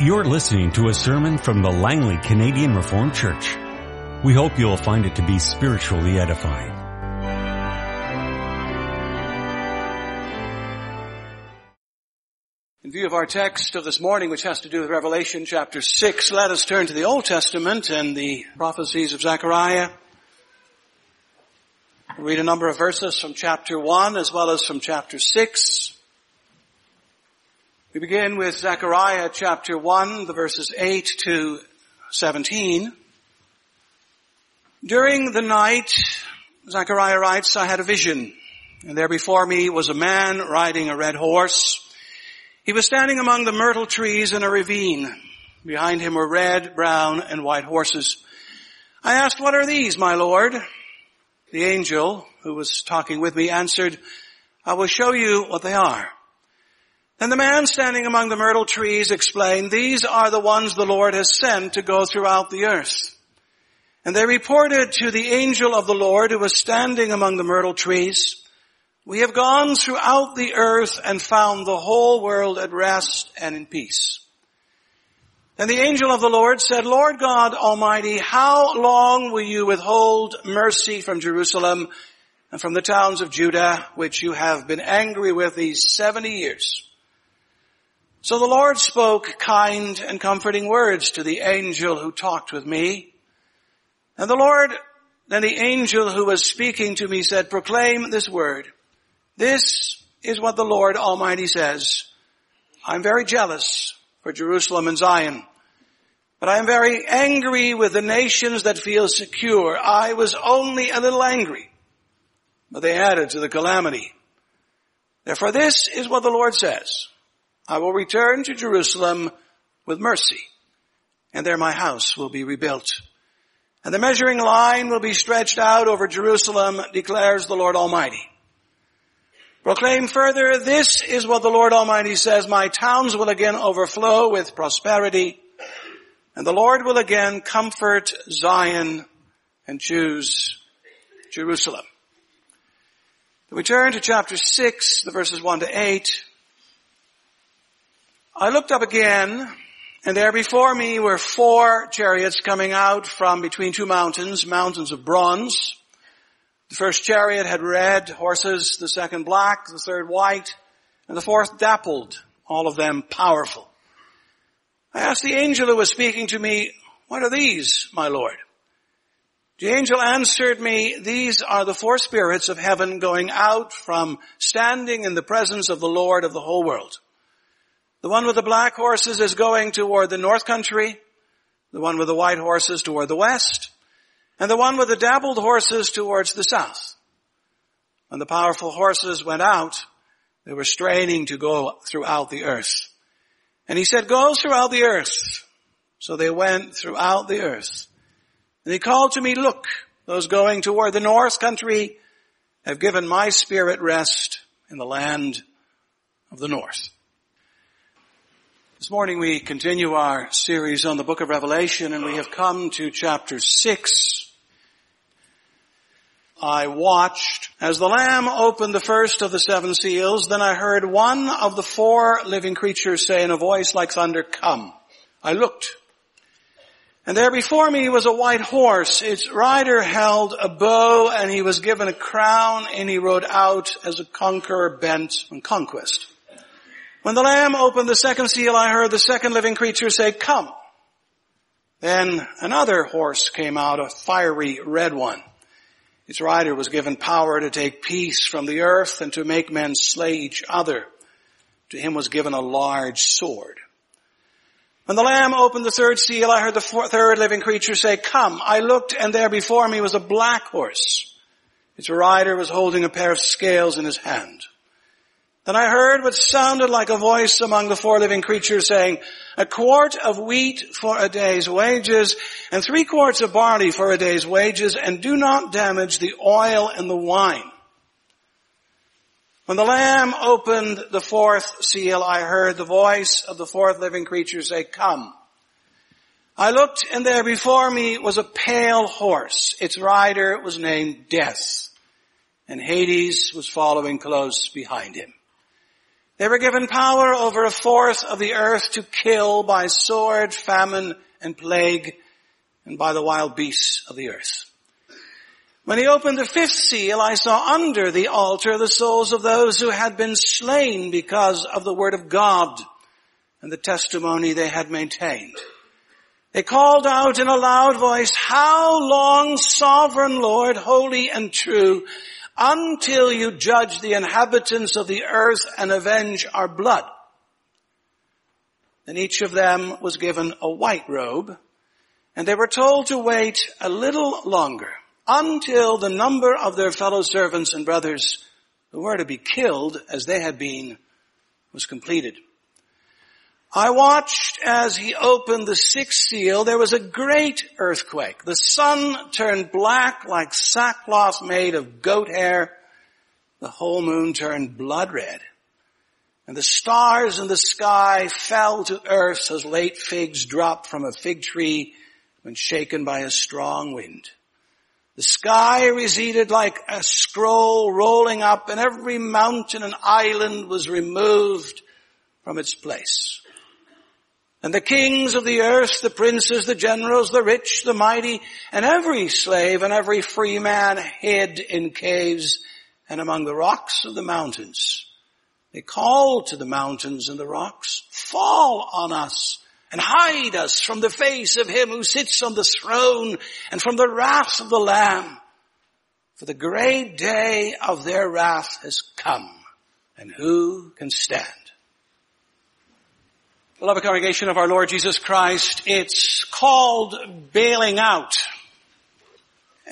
You're listening to a sermon from the Langley Canadian Reformed Church. We hope you'll find it to be spiritually edifying. In view of our text of this morning, which has to do with Revelation chapter 6, let us turn to the Old Testament and the prophecies of Zechariah. Read a number of verses from chapter 1 as well as from chapter 6. We begin with Zechariah chapter 1, the verses 8 to 17. During the night, Zechariah writes, I had a vision, and there before me was a man riding a red horse. He was standing among the myrtle trees in a ravine. Behind him were red, brown, and white horses. I asked, what are these, my lord? The angel who was talking with me answered, I will show you what they are. Then the man standing among the myrtle trees explained, these are the ones the Lord has sent to go throughout the earth. And they reported to the angel of the Lord who was standing among the myrtle trees, we have gone throughout the earth and found the whole world at rest and in peace. Then the angel of the Lord said, Lord God Almighty, how long will you withhold mercy from Jerusalem and from the towns of Judah, which you have been angry with these 70 years? So the Lord spoke kind and comforting words to the angel who talked with me. And the Lord, then the angel who was speaking to me said, proclaim this word. This is what the Lord Almighty says. I'm very jealous for Jerusalem and Zion, but I am very angry with the nations that feel secure. I was only a little angry, but they added to the calamity. Therefore this is what the Lord says. I will return to Jerusalem with mercy, and there my house will be rebuilt. And the measuring line will be stretched out over Jerusalem, declares the Lord Almighty. Proclaim further, this is what the Lord Almighty says, my towns will again overflow with prosperity, and the Lord will again comfort Zion and choose Jerusalem. We turn to chapter 6, the verses 1 to 8. I looked up again, and there before me were four chariots coming out from between two mountains, mountains of bronze. The first chariot had red horses, the second black, the third white, and the fourth dappled, all of them powerful. I asked the angel who was speaking to me, what are these, my Lord? The angel answered me, these are the four spirits of heaven going out from standing in the presence of the Lord of the whole world. The one with the black horses is going toward the north country, the one with the white horses toward the west, and the one with the dabbled horses towards the south. When the powerful horses went out, they were straining to go throughout the earth. And he said, go throughout the earth. So they went throughout the earth. And he called to me, look, those going toward the north country have given my spirit rest in the land of the north. This morning we continue our series on the book of Revelation and we have come to chapter 6. I watched as the Lamb opened the first of the seven seals, then I heard one of the four living creatures say in a voice like thunder, come. I looked. And there before me was a white horse. Its rider held a bow and he was given a crown and he rode out as a conqueror bent on conquest. When the Lamb opened the second seal, I heard the second living creature say, come. Then another horse came out, a fiery red one. Its rider was given power to take peace from the earth and to make men slay each other. To him was given a large sword. When the Lamb opened the third seal, I heard the four, third living creature say, come. I looked and there before me was a black horse. Its rider was holding a pair of scales in his hand. Then I heard what sounded like a voice among the four living creatures saying, a quart of wheat for a day's wages and three quarts of barley for a day's wages and do not damage the oil and the wine. When the Lamb opened the fourth seal, I heard the voice of the fourth living creature say, come. I looked and there before me was a pale horse. Its rider was named Death and Hades was following close behind him. They were given power over a fourth of the earth to kill by sword, famine, and plague, and by the wild beasts of the earth. When he opened the fifth seal, I saw under the altar the souls of those who had been slain because of the word of God and the testimony they had maintained. They called out in a loud voice, how long sovereign Lord, holy and true, until you judge the inhabitants of the earth and avenge our blood. Then each of them was given a white robe and they were told to wait a little longer until the number of their fellow servants and brothers who were to be killed as they had been was completed. I watched as he opened the sixth seal. There was a great earthquake. The sun turned black like sackcloth made of goat hair. The whole moon turned blood red. And the stars in the sky fell to earth as late figs drop from a fig tree when shaken by a strong wind. The sky receded like a scroll rolling up and every mountain and island was removed from its place. And the kings of the earth, the princes, the generals, the rich, the mighty, and every slave and every free man hid in caves and among the rocks of the mountains. They called to the mountains and the rocks, fall on us and hide us from the face of him who sits on the throne and from the wrath of the Lamb. For the great day of their wrath has come and who can stand? Beloved congregation of our Lord Jesus Christ, it's called bailing out.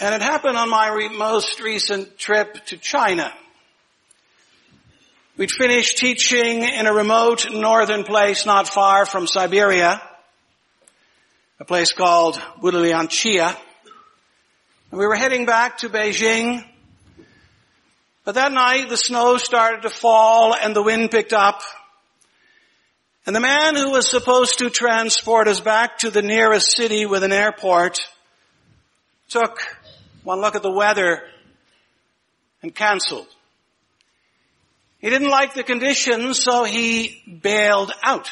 And it happened on my re- most recent trip to China. We'd finished teaching in a remote northern place not far from Siberia, a place called Wudilianchia. And we were heading back to Beijing. But that night the snow started to fall and the wind picked up and the man who was supposed to transport us back to the nearest city with an airport took one look at the weather and canceled. He didn't like the conditions, so he bailed out.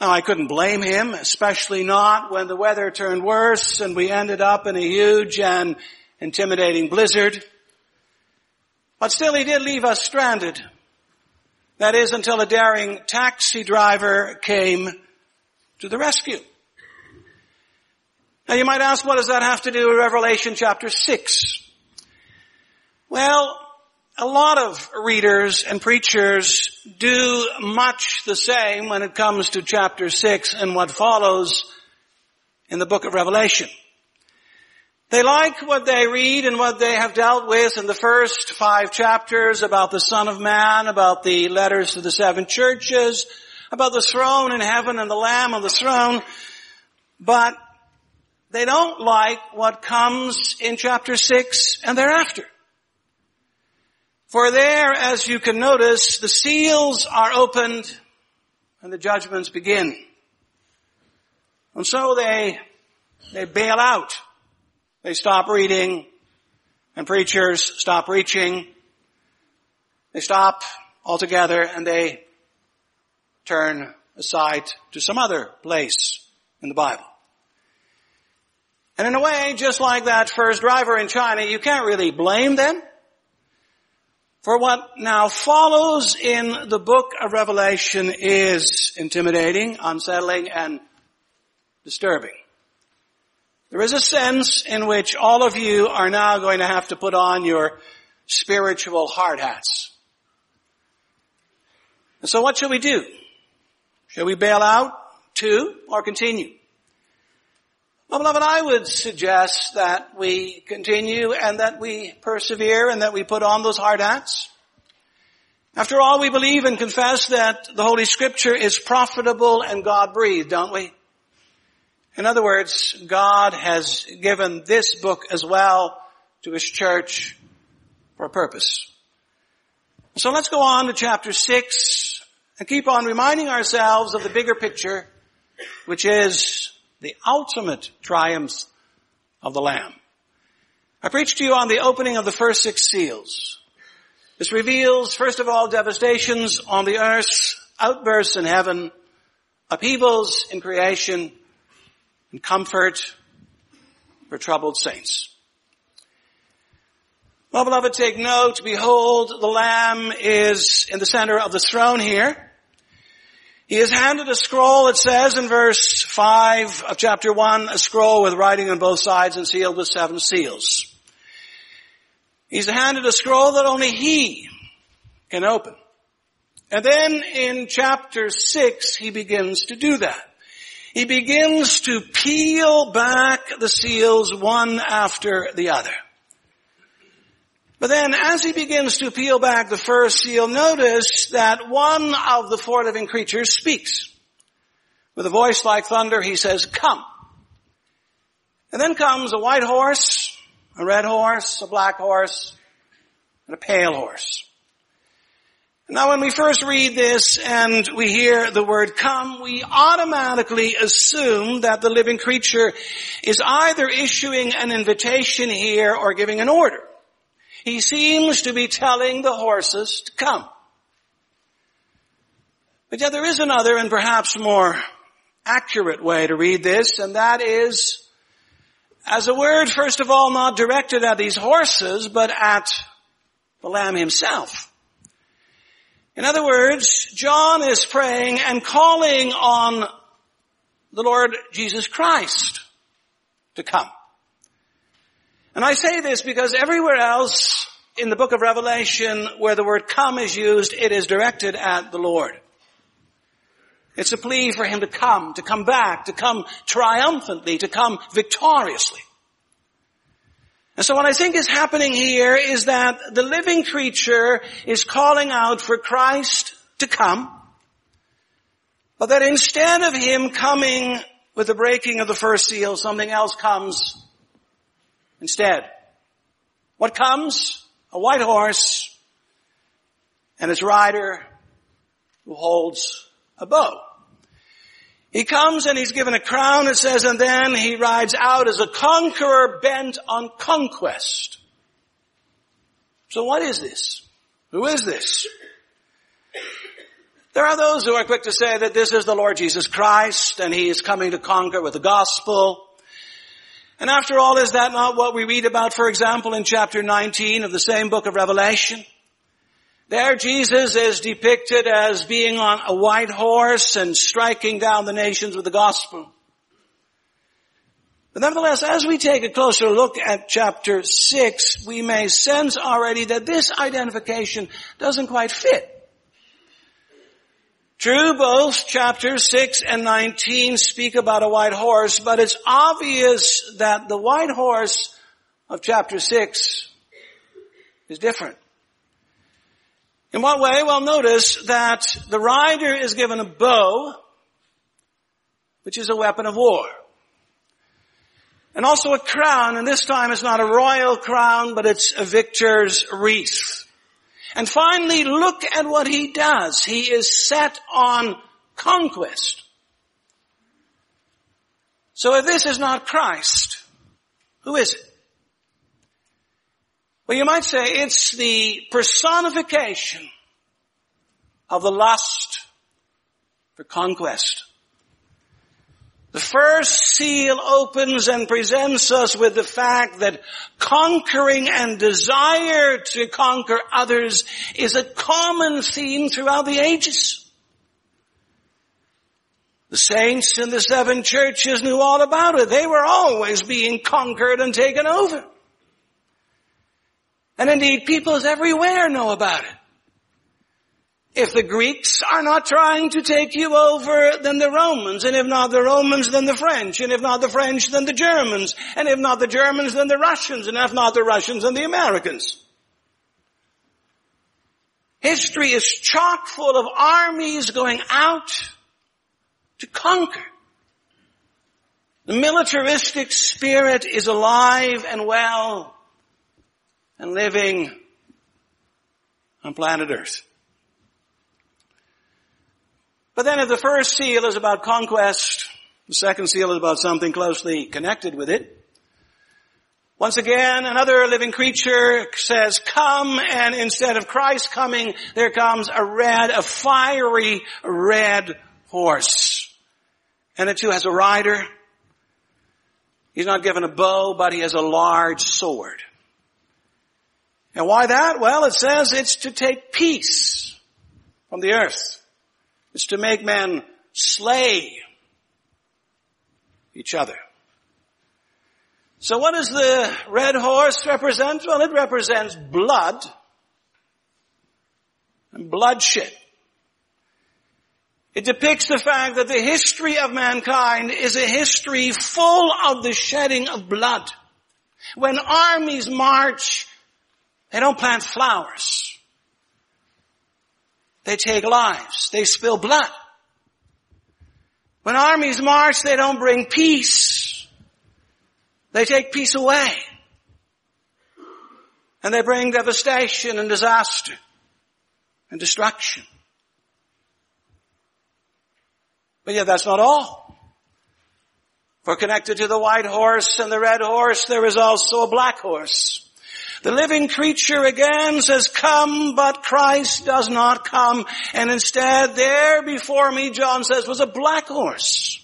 Now I couldn't blame him, especially not when the weather turned worse and we ended up in a huge and intimidating blizzard. But still he did leave us stranded. That is until a daring taxi driver came to the rescue. Now you might ask, what does that have to do with Revelation chapter 6? Well, a lot of readers and preachers do much the same when it comes to chapter 6 and what follows in the book of Revelation. They like what they read and what they have dealt with in the first five chapters about the Son of Man, about the letters to the seven churches, about the throne in heaven and the Lamb on the throne, but they don't like what comes in chapter six and thereafter. For there, as you can notice, the seals are opened and the judgments begin. And so they, they bail out they stop reading and preachers stop preaching. They stop altogether and they turn aside to some other place in the Bible. And in a way, just like that first driver in China, you can't really blame them for what now follows in the book of Revelation is intimidating, unsettling, and disturbing. There is a sense in which all of you are now going to have to put on your spiritual hard hats. And so what shall we do? Shall we bail out too or continue? Well, beloved, I would suggest that we continue and that we persevere and that we put on those hard hats. After all, we believe and confess that the Holy Scripture is profitable and God breathed, don't we? In other words, God has given this book as well to His church for a purpose. So let's go on to chapter 6 and keep on reminding ourselves of the bigger picture, which is the ultimate triumph of the Lamb. I preached to you on the opening of the first six seals. This reveals, first of all, devastations on the earth, outbursts in heaven, upheavals in creation, and comfort for troubled saints. Well, beloved, take note. Behold, the Lamb is in the center of the throne here. He is handed a scroll, it says in verse 5 of chapter 1, a scroll with writing on both sides and sealed with seven seals. He's handed a scroll that only he can open. And then in chapter 6, he begins to do that. He begins to peel back the seals one after the other. But then as he begins to peel back the first seal, notice that one of the four living creatures speaks. With a voice like thunder, he says, come. And then comes a white horse, a red horse, a black horse, and a pale horse. Now when we first read this and we hear the word come, we automatically assume that the living creature is either issuing an invitation here or giving an order. He seems to be telling the horses to come. But yet there is another and perhaps more accurate way to read this, and that is as a word, first of all, not directed at these horses, but at the Lamb himself. In other words, John is praying and calling on the Lord Jesus Christ to come. And I say this because everywhere else in the book of Revelation where the word come is used, it is directed at the Lord. It's a plea for him to come, to come back, to come triumphantly, to come victoriously. And so what I think is happening here is that the living creature is calling out for Christ to come, but that instead of him coming with the breaking of the first seal, something else comes instead. What comes? A white horse and its rider who holds a bow. He comes and he's given a crown, it says, and then he rides out as a conqueror bent on conquest. So what is this? Who is this? There are those who are quick to say that this is the Lord Jesus Christ and he is coming to conquer with the gospel. And after all, is that not what we read about, for example, in chapter 19 of the same book of Revelation? There Jesus is depicted as being on a white horse and striking down the nations with the gospel. But nevertheless, as we take a closer look at chapter 6, we may sense already that this identification doesn't quite fit. True, both chapters 6 and 19 speak about a white horse, but it's obvious that the white horse of chapter 6 is different. In what way? Well, notice that the rider is given a bow, which is a weapon of war. And also a crown, and this time it's not a royal crown, but it's a victor's wreath. And finally, look at what he does. He is set on conquest. So if this is not Christ, who is it? Well, you might say it's the personification of the lust for conquest. The first seal opens and presents us with the fact that conquering and desire to conquer others is a common theme throughout the ages. The saints in the seven churches knew all about it. They were always being conquered and taken over. And indeed, peoples everywhere know about it. If the Greeks are not trying to take you over, then the Romans, and if not the Romans, then the French, and if not the French, then the Germans, and if not the Germans, then the Russians, and if not the Russians, then the Americans. History is chock full of armies going out to conquer. The militaristic spirit is alive and well and living on planet Earth. But then if the first seal is about conquest, the second seal is about something closely connected with it. Once again, another living creature says, come, and instead of Christ coming, there comes a red, a fiery red horse. And it too has a rider. He's not given a bow, but he has a large sword. And why that? Well, it says it's to take peace from the earth. It's to make men slay each other. So what does the red horse represent? Well, it represents blood and bloodshed. It depicts the fact that the history of mankind is a history full of the shedding of blood. When armies march, they don't plant flowers. They take lives. They spill blood. When armies march, they don't bring peace. They take peace away. And they bring devastation and disaster and destruction. But yet that's not all. For connected to the white horse and the red horse, there is also a black horse. The living creature again says, come, but Christ does not come. And instead, there before me, John says, was a black horse.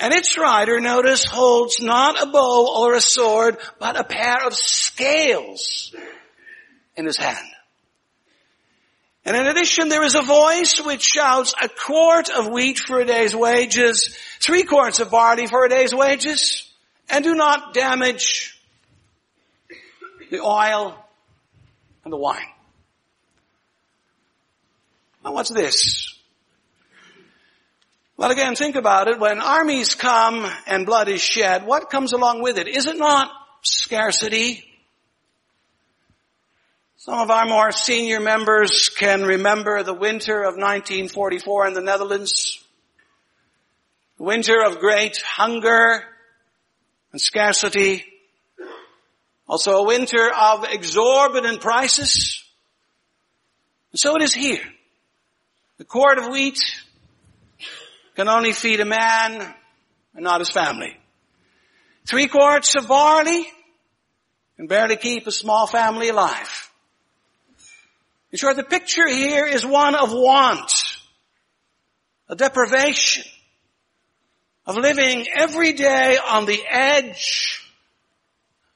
And its rider, notice, holds not a bow or a sword, but a pair of scales in his hand. And in addition, there is a voice which shouts a quart of wheat for a day's wages, three quarts of barley for a day's wages, and do not damage the oil and the wine. Now what's this? Well again, think about it. When armies come and blood is shed, what comes along with it? Is it not scarcity? Some of our more senior members can remember the winter of 1944 in the Netherlands. winter of great hunger and scarcity. Also a winter of exorbitant prices. And so it is here. The quart of wheat can only feed a man and not his family. Three quarts of barley can barely keep a small family alive. In short, the picture here is one of want, a deprivation, of living every day on the edge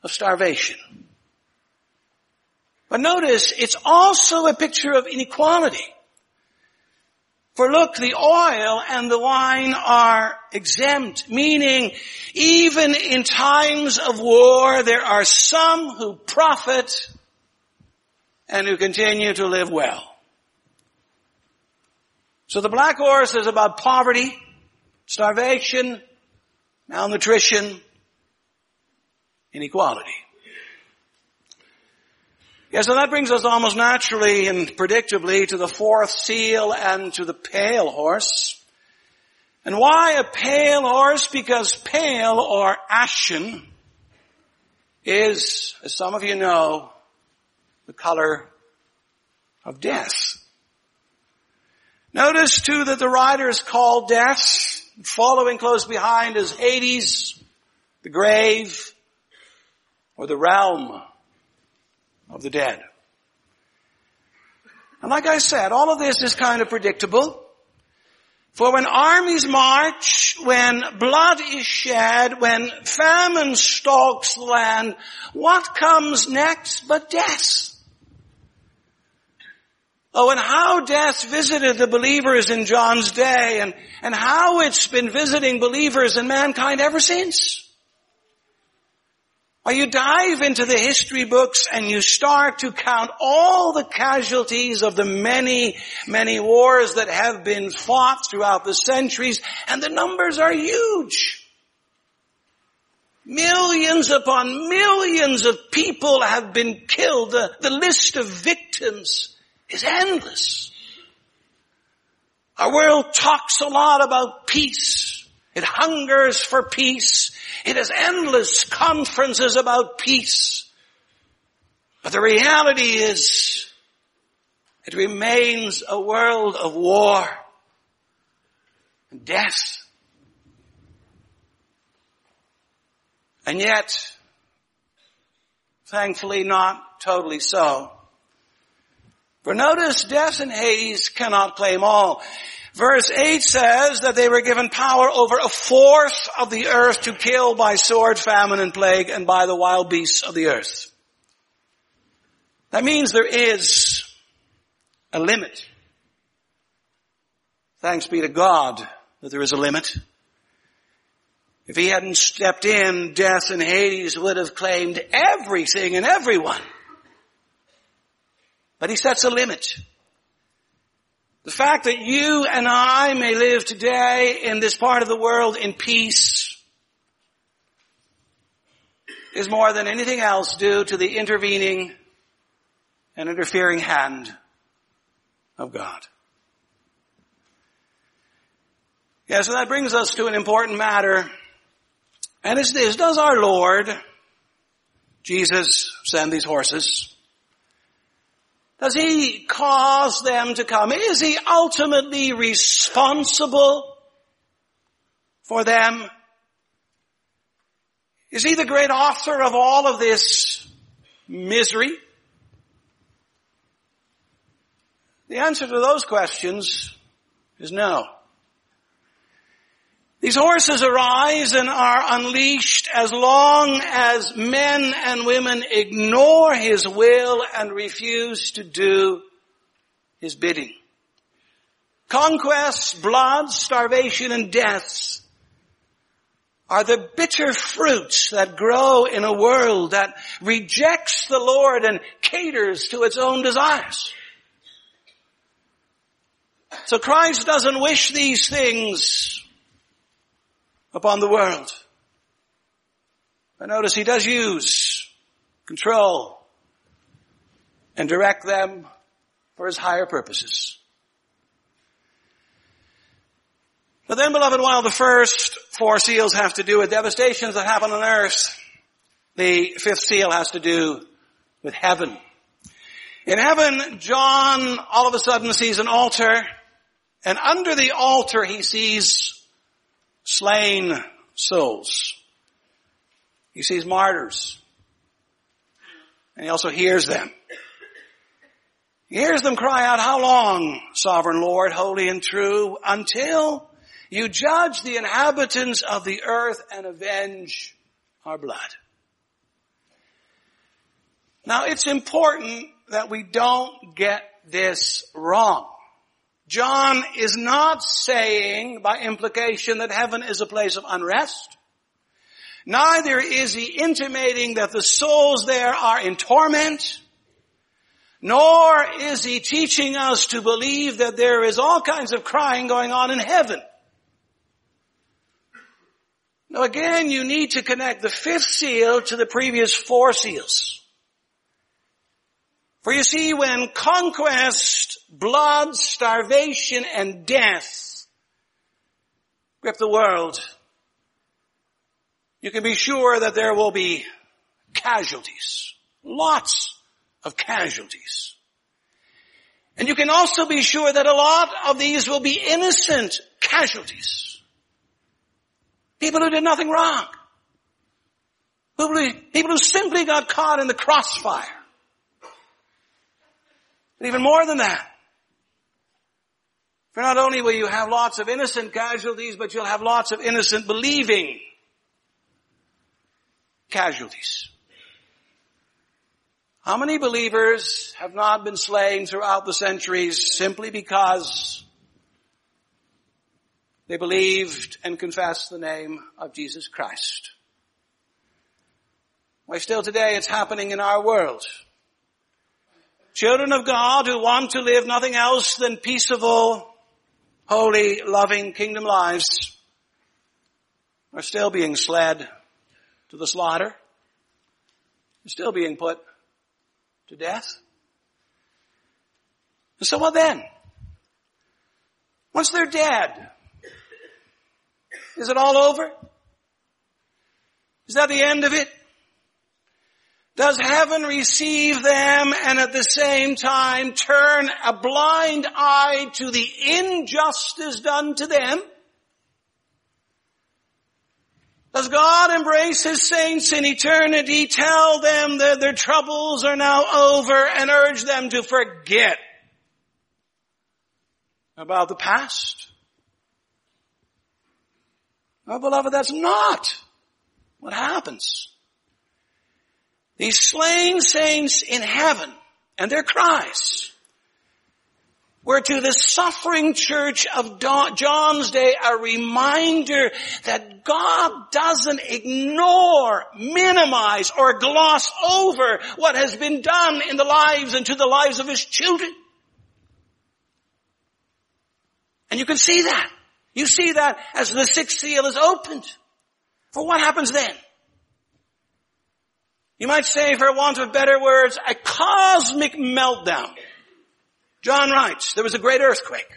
of starvation. But notice, it's also a picture of inequality. For look, the oil and the wine are exempt, meaning even in times of war, there are some who profit and who continue to live well. So the black horse is about poverty, starvation, malnutrition, inequality. Yes, and that brings us almost naturally and predictably to the fourth seal and to the pale horse. And why a pale horse? Because pale or ashen is, as some of you know, the color of death. Notice too that the rider is called death. Following close behind is Hades, the grave, or the realm of the dead. And like I said, all of this is kind of predictable. For when armies march, when blood is shed, when famine stalks the land, what comes next but death? Oh, and how death visited the believers in John's day and, and how it's been visiting believers in mankind ever since. You dive into the history books and you start to count all the casualties of the many, many wars that have been fought throughout the centuries and the numbers are huge. Millions upon millions of people have been killed. The, the list of victims is endless. Our world talks a lot about peace. It hungers for peace. It has endless conferences about peace. But the reality is, it remains a world of war and death. And yet, Thankfully not totally so. For notice, death and Hades cannot claim all. Verse 8 says that they were given power over a fourth of the earth to kill by sword, famine, and plague, and by the wild beasts of the earth. That means there is a limit. Thanks be to God that there is a limit. If he hadn't stepped in, death and Hades would have claimed everything and everyone. But he sets a limit. The fact that you and I may live today in this part of the world in peace is more than anything else due to the intervening and interfering hand of God. Yeah, so that brings us to an important matter. And it's this, does our Lord, Jesus, send these horses? Does he cause them to come? Is he ultimately responsible for them? Is he the great author of all of this misery? The answer to those questions is no. These horses arise and are unleashed as long as men and women ignore His will and refuse to do His bidding. Conquests, blood, starvation, and deaths are the bitter fruits that grow in a world that rejects the Lord and caters to its own desires. So Christ doesn't wish these things upon the world. But notice he does use control and direct them for his higher purposes. But then beloved, while the first four seals have to do with devastations that happen on earth, the fifth seal has to do with heaven. In heaven, John all of a sudden sees an altar, and under the altar he sees slain souls. He sees martyrs. And he also hears them. He hears them cry out, how long, sovereign Lord, holy and true, until you judge the inhabitants of the earth and avenge our blood. Now it's important that we don't get this wrong. John is not saying by implication that heaven is a place of unrest. Neither is he intimating that the souls there are in torment. Nor is he teaching us to believe that there is all kinds of crying going on in heaven. Now again, you need to connect the fifth seal to the previous four seals. For you see, when conquest, blood, starvation, and death grip the world, you can be sure that there will be casualties. Lots of casualties. And you can also be sure that a lot of these will be innocent casualties. People who did nothing wrong. People who, simply got caught in the crossfire. But even more than that, for not only will you have lots of innocent casualties, but you'll have lots of innocent believing casualties. How many believers have not been slain throughout the centuries simply because they believed and confessed the name of Jesus Christ? Why still today it's happening in our world. Children of God who want to live nothing else than peaceable, holy, loving kingdom lives are still being sled to the slaughter. Still being put to death. And so what then? Once they're dead, is it all over? Is that the end of it? Does heaven receive them and at the same time turn a blind eye to the injustice done to them? Does God embrace His saints in eternity, tell them that their troubles are now over and urge them to forget about the past? Oh beloved, that's not what happens. These slain saints in heaven and their cries were to the suffering church of John's day a reminder that God doesn't ignore, minimize, or gloss over what has been done in the lives and to the lives of His children. And you can see that. You see that as the sixth seal is opened. For what happens then? You might say, for want of better words, a cosmic meltdown. John writes, there was a great earthquake.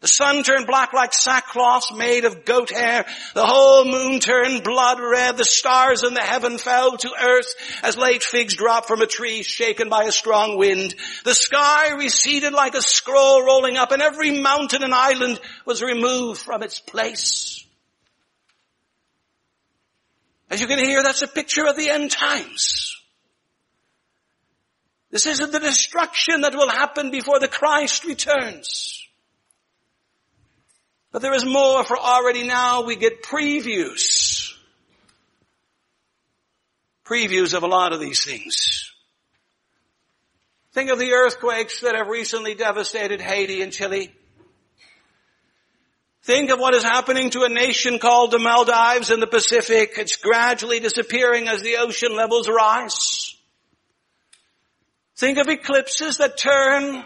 The sun turned black like sackcloth made of goat hair. The whole moon turned blood red. The stars in the heaven fell to earth as late figs drop from a tree shaken by a strong wind. The sky receded like a scroll rolling up and every mountain and island was removed from its place. As you can hear, that's a picture of the end times. This isn't the destruction that will happen before the Christ returns. But there is more for already now we get previews. Previews of a lot of these things. Think of the earthquakes that have recently devastated Haiti and Chile. Think of what is happening to a nation called the Maldives in the Pacific. It's gradually disappearing as the ocean levels rise. Think of eclipses that turn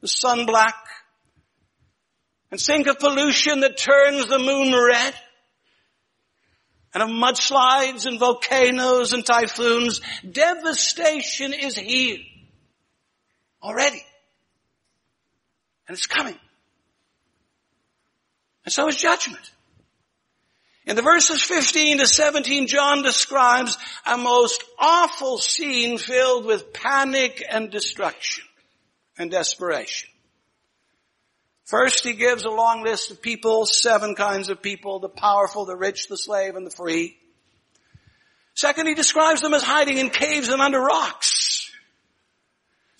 the sun black. And think of pollution that turns the moon red. And of mudslides and volcanoes and typhoons. Devastation is here. Already. And it's coming. And so is judgment. In the verses 15 to 17, John describes a most awful scene filled with panic and destruction and desperation. First, he gives a long list of people, seven kinds of people, the powerful, the rich, the slave, and the free. Second, he describes them as hiding in caves and under rocks.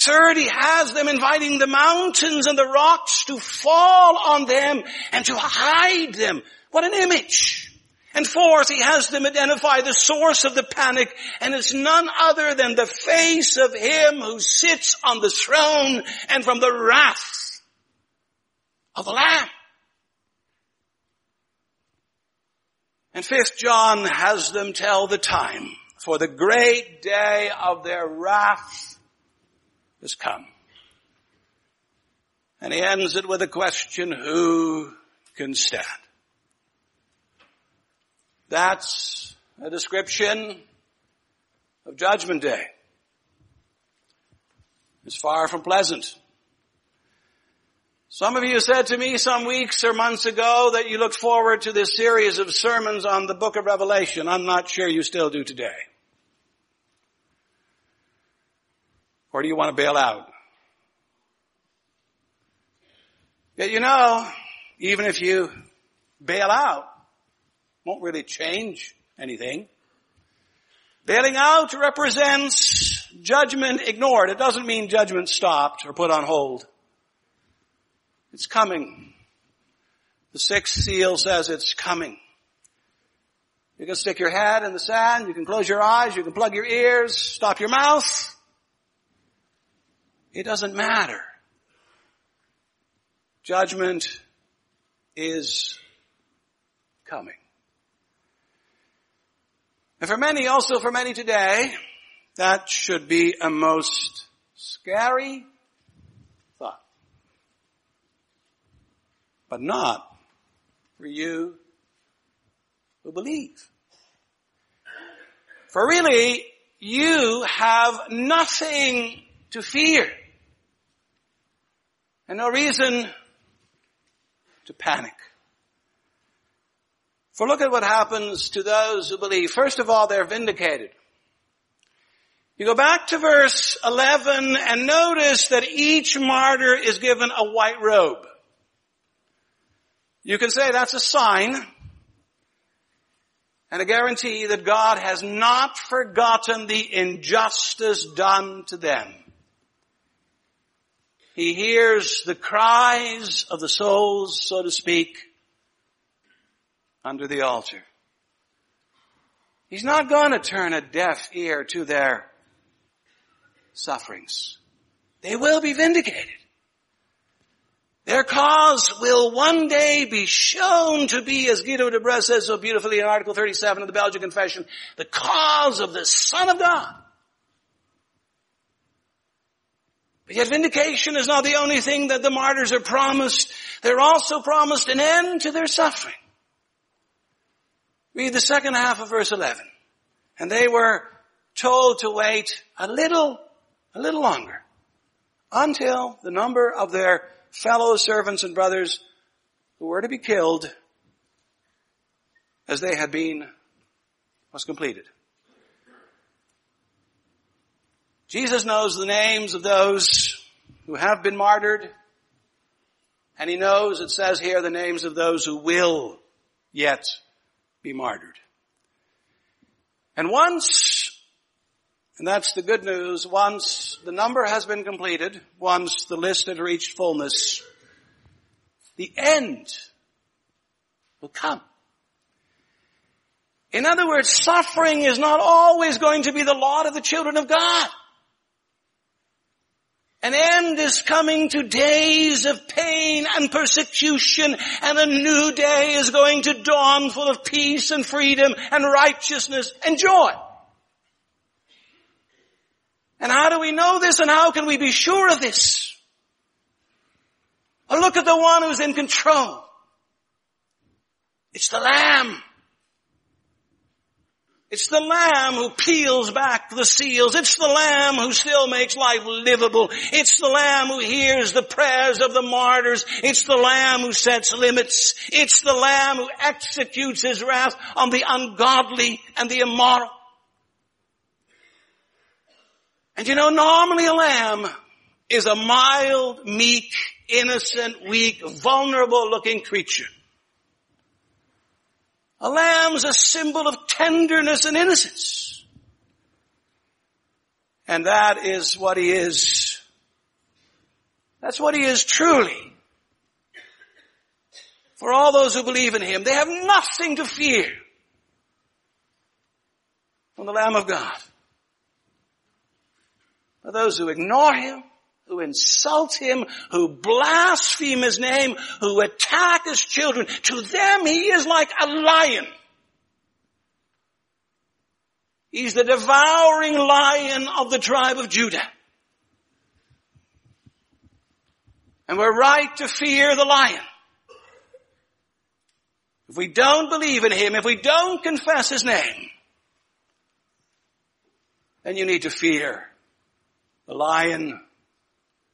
Third, he has them inviting the mountains and the rocks to fall on them and to hide them. What an image. And fourth, he has them identify the source of the panic, and it's none other than the face of him who sits on the throne and from the wrath of the Lamb. And fifth, John has them tell the time, for the great day of their wrath has come. And he ends it with a question, who can stand? That's a description of Judgment Day. It's far from pleasant. Some of you said to me some weeks or months ago that you looked forward to this series of sermons on the book of Revelation. I'm not sure you still do today. Or do you want to bail out? Yet you know, even if you bail out, won't really change anything. Bailing out represents judgment ignored. It doesn't mean judgment stopped or put on hold. It's coming. The sixth seal says it's coming. You can stick your head in the sand, you can close your eyes, you can plug your ears, stop your mouth. It doesn't matter. Judgment is coming. And for many, also for many today, that should be a most scary thought. But not for you who believe. For really, you have nothing to fear. And no reason to panic. For look at what happens to those who believe. First of all, they're vindicated. You go back to verse 11 and notice that each martyr is given a white robe. You can say that's a sign and a guarantee that God has not forgotten the injustice done to them. He hears the cries of the souls, so to speak, under the altar. He's not going to turn a deaf ear to their sufferings. They will be vindicated. Their cause will one day be shown to be, as Guido de Brès says so beautifully in Article 37 of the Belgic Confession, the cause of the Son of God. But yet vindication is not the only thing that the martyrs are promised. They're also promised an end to their suffering. Read the second half of verse 11. And they were told to wait a little, a little longer until the number of their fellow servants and brothers who were to be killed as they had been was completed. Jesus knows the names of those who have been martyred, and he knows, it says here, the names of those who will yet be martyred. And once, and that's the good news, once the number has been completed, once the list had reached fullness, the end will come. In other words, suffering is not always going to be the lot of the children of God. An end is coming to days of pain and persecution and a new day is going to dawn full of peace and freedom and righteousness and joy. And how do we know this and how can we be sure of this? Well, look at the one who's in control. It's the Lamb. It's the lamb who peels back the seals. It's the lamb who still makes life livable. It's the lamb who hears the prayers of the martyrs. It's the lamb who sets limits. It's the lamb who executes his wrath on the ungodly and the immoral. And you know, normally a lamb is a mild, meek, innocent, weak, vulnerable looking creature. A lamb's a symbol of tenderness and innocence. And that is what he is. That's what he is truly. For all those who believe in him, they have nothing to fear from the Lamb of God. For those who ignore him, who insult him, who blaspheme his name, who attack his children. To them he is like a lion. He's the devouring lion of the tribe of Judah. And we're right to fear the lion. If we don't believe in him, if we don't confess his name, then you need to fear the lion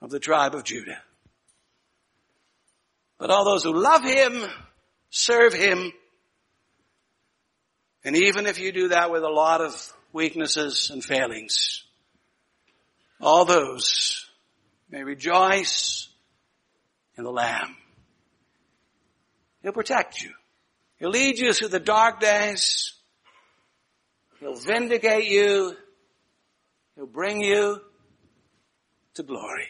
of the tribe of Judah. But all those who love him, serve him, and even if you do that with a lot of weaknesses and failings, all those may rejoice in the Lamb. He'll protect you. He'll lead you through the dark days. He'll vindicate you. He'll bring you to glory.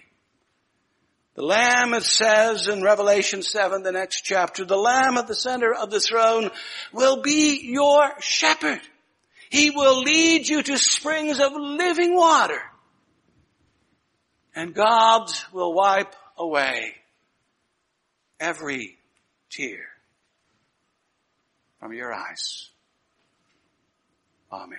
The Lamb, it says in Revelation 7, the next chapter, the Lamb at the center of the throne will be your shepherd. He will lead you to springs of living water. And God will wipe away every tear from your eyes. Amen.